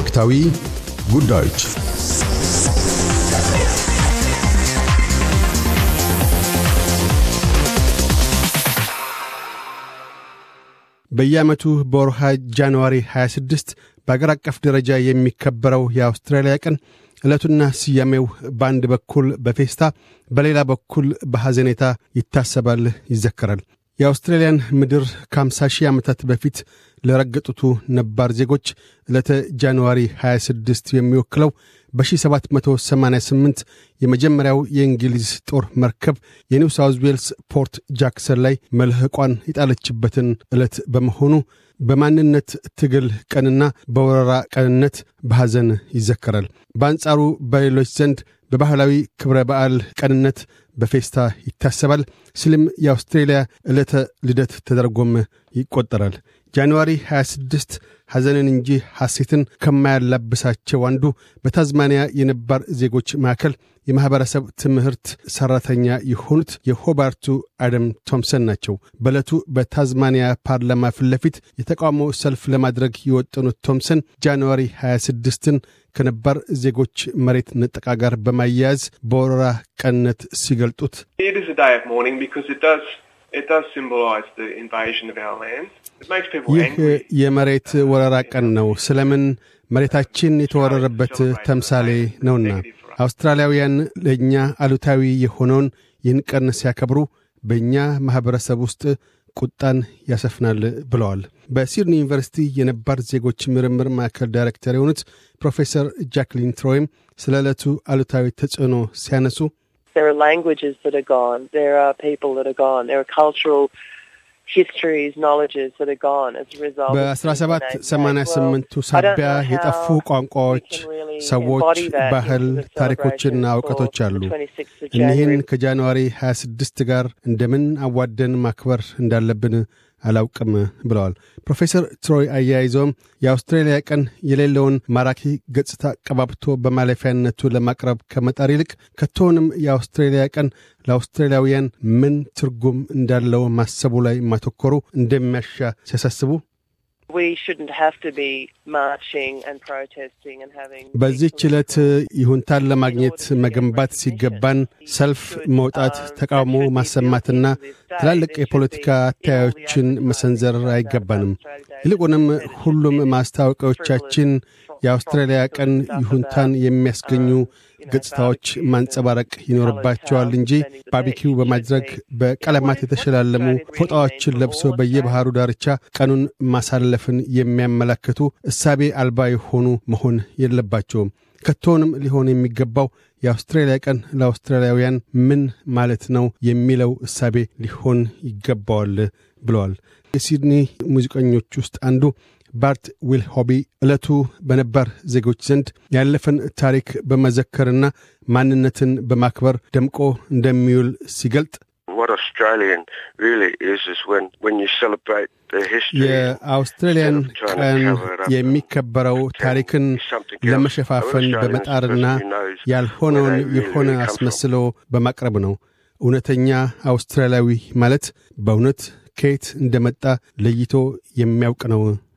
ወቅታዊ ጉዳዮች በየዓመቱ በወርሃ ጃንዋሪ 26 በአገር አቀፍ ደረጃ የሚከበረው የአውስትራሊያ ቀን ዕለቱና ስያሜው በአንድ በኩል በፌስታ በሌላ በኩል በሐዘኔታ ይታሰባል፣ ይዘከራል። የአውስትራሊያን ምድር ከ50 ሺህ ዓመታት በፊት ለረገጡቱ ነባር ዜጎች ዕለተ ጃንዋሪ 26 የሚወክለው በ1788 የመጀመሪያው የእንግሊዝ ጦር መርከብ የኒው ሳውዝ ዌልስ ፖርት ጃክሰን ላይ መልህቋን የጣለችበትን ዕለት በመሆኑ በማንነት ትግል ቀንና በወረራ ቀንነት በሐዘን ይዘከራል። በአንጻሩ በሌሎች ዘንድ በባህላዊ ክብረ በዓል ቀንነት በፌስታ ይታሰባል ሲልም የአውስትሬልያ ዕለተ ልደት ተደርጎም ይቈጠራል። ጃንዋሪ 26 ሐዘንን እንጂ ሐሴትን ከማያላብሳቸው አንዱ በታዝማኒያ የነባር ዜጎች ማዕከል የማኅበረሰብ ትምህርት ሠራተኛ የሆኑት የሆባርቱ አደም ቶምሰን ናቸው። በዕለቱ በታዝማኒያ ፓርላማ ፊት ለፊት የተቃውሞ ሰልፍ ለማድረግ የወጠኑት ቶምሰን ጃንዋሪ 26ን ከነባር ዜጎች መሬት ነጠቃ ጋር በማያያዝ በወረራ ቀንነት ሲገልጡት ይህ የመሬት ወረራ ቀን ነው፣ ስለምን መሬታችን የተወረረበት ተምሳሌ ነውና አውስትራሊያውያን ለእኛ አሉታዊ የሆነውን ይህን ቀን ሲያከብሩ በእኛ ማኅበረሰብ ውስጥ ቁጣን ያሰፍናል ብለዋል። በሲድኒ ዩኒቨርሲቲ የነባር ዜጎች ምርምር ማዕከል ዳይሬክተር የሆኑት ፕሮፌሰር ጃክሊን ትሮይም ስለ ዕለቱ አሉታዊ ተጽዕኖ ሲያነሱ በ1788ቱ ሳቢያ የጠፉ ቋንቋዎች፣ ሰዎች፣ ባህል፣ ታሪኮችና እውቀቶች አሉ። እኒህን ከጃንዋሪ 26 ጋር እንደምን አዋደን ማክበር እንዳለብን አላውቅም ብለዋል። ፕሮፌሰር ትሮይ አያይዘውም የአውስትራሊያ ቀን የሌለውን ማራኪ ገጽታ ቀባብቶ በማለፊያነቱ ለማቅረብ ከመጣር ይልቅ ከቶውንም የአውስትራሊያ ቀን ለአውስትራሊያውያን ምን ትርጉም እንዳለው ማሰቡ ላይ ማተኮሩ እንደሚያሻ ሲያሳስቡ በዚህች ዕለት ይሁንታን ለማግኘት መገንባት ሲገባን ሰልፍ መውጣት፣ ተቃውሞ ማሰማትና ትላልቅ የፖለቲካ አተያዮችን መሰንዘር አይገባንም። ይልቁንም ሁሉም ማስታወቂያዎቻችን የአውስትራሊያ ቀን ይሁንታን የሚያስገኙ ገጽታዎች ማንጸባረቅ ይኖርባቸዋል እንጂ ባርቢኪው በማድረግ በቀለማት የተሸላለሙ ፎጣዎችን ለብሶ በየባህሩ ዳርቻ ቀኑን ማሳለፍን የሚያመላክቱ እሳቤ አልባ የሆኑ መሆን የለባቸውም። ከቶውንም ሊሆን የሚገባው የአውስትራሊያ ቀን ለአውስትራሊያውያን ምን ማለት ነው የሚለው እሳቤ ሊሆን ይገባዋል ብለዋል። የሲድኒ ሙዚቀኞች ውስጥ አንዱ ባርት ዊልሆቢ ዕለቱ በነባር ዜጎች ዘንድ ያለፈን ታሪክ በመዘከርና ማንነትን በማክበር ደምቆ እንደሚውል ሲገልጥ የአውስትራሊያን ቀን የሚከበረው ታሪክን ለመሸፋፈን በመጣርና ያልሆነውን የሆነ አስመስሎ በማቅረብ ነው። እውነተኛ አውስትራሊያዊ ማለት በእውነት ከየት እንደመጣ ለይቶ የሚያውቅ ነው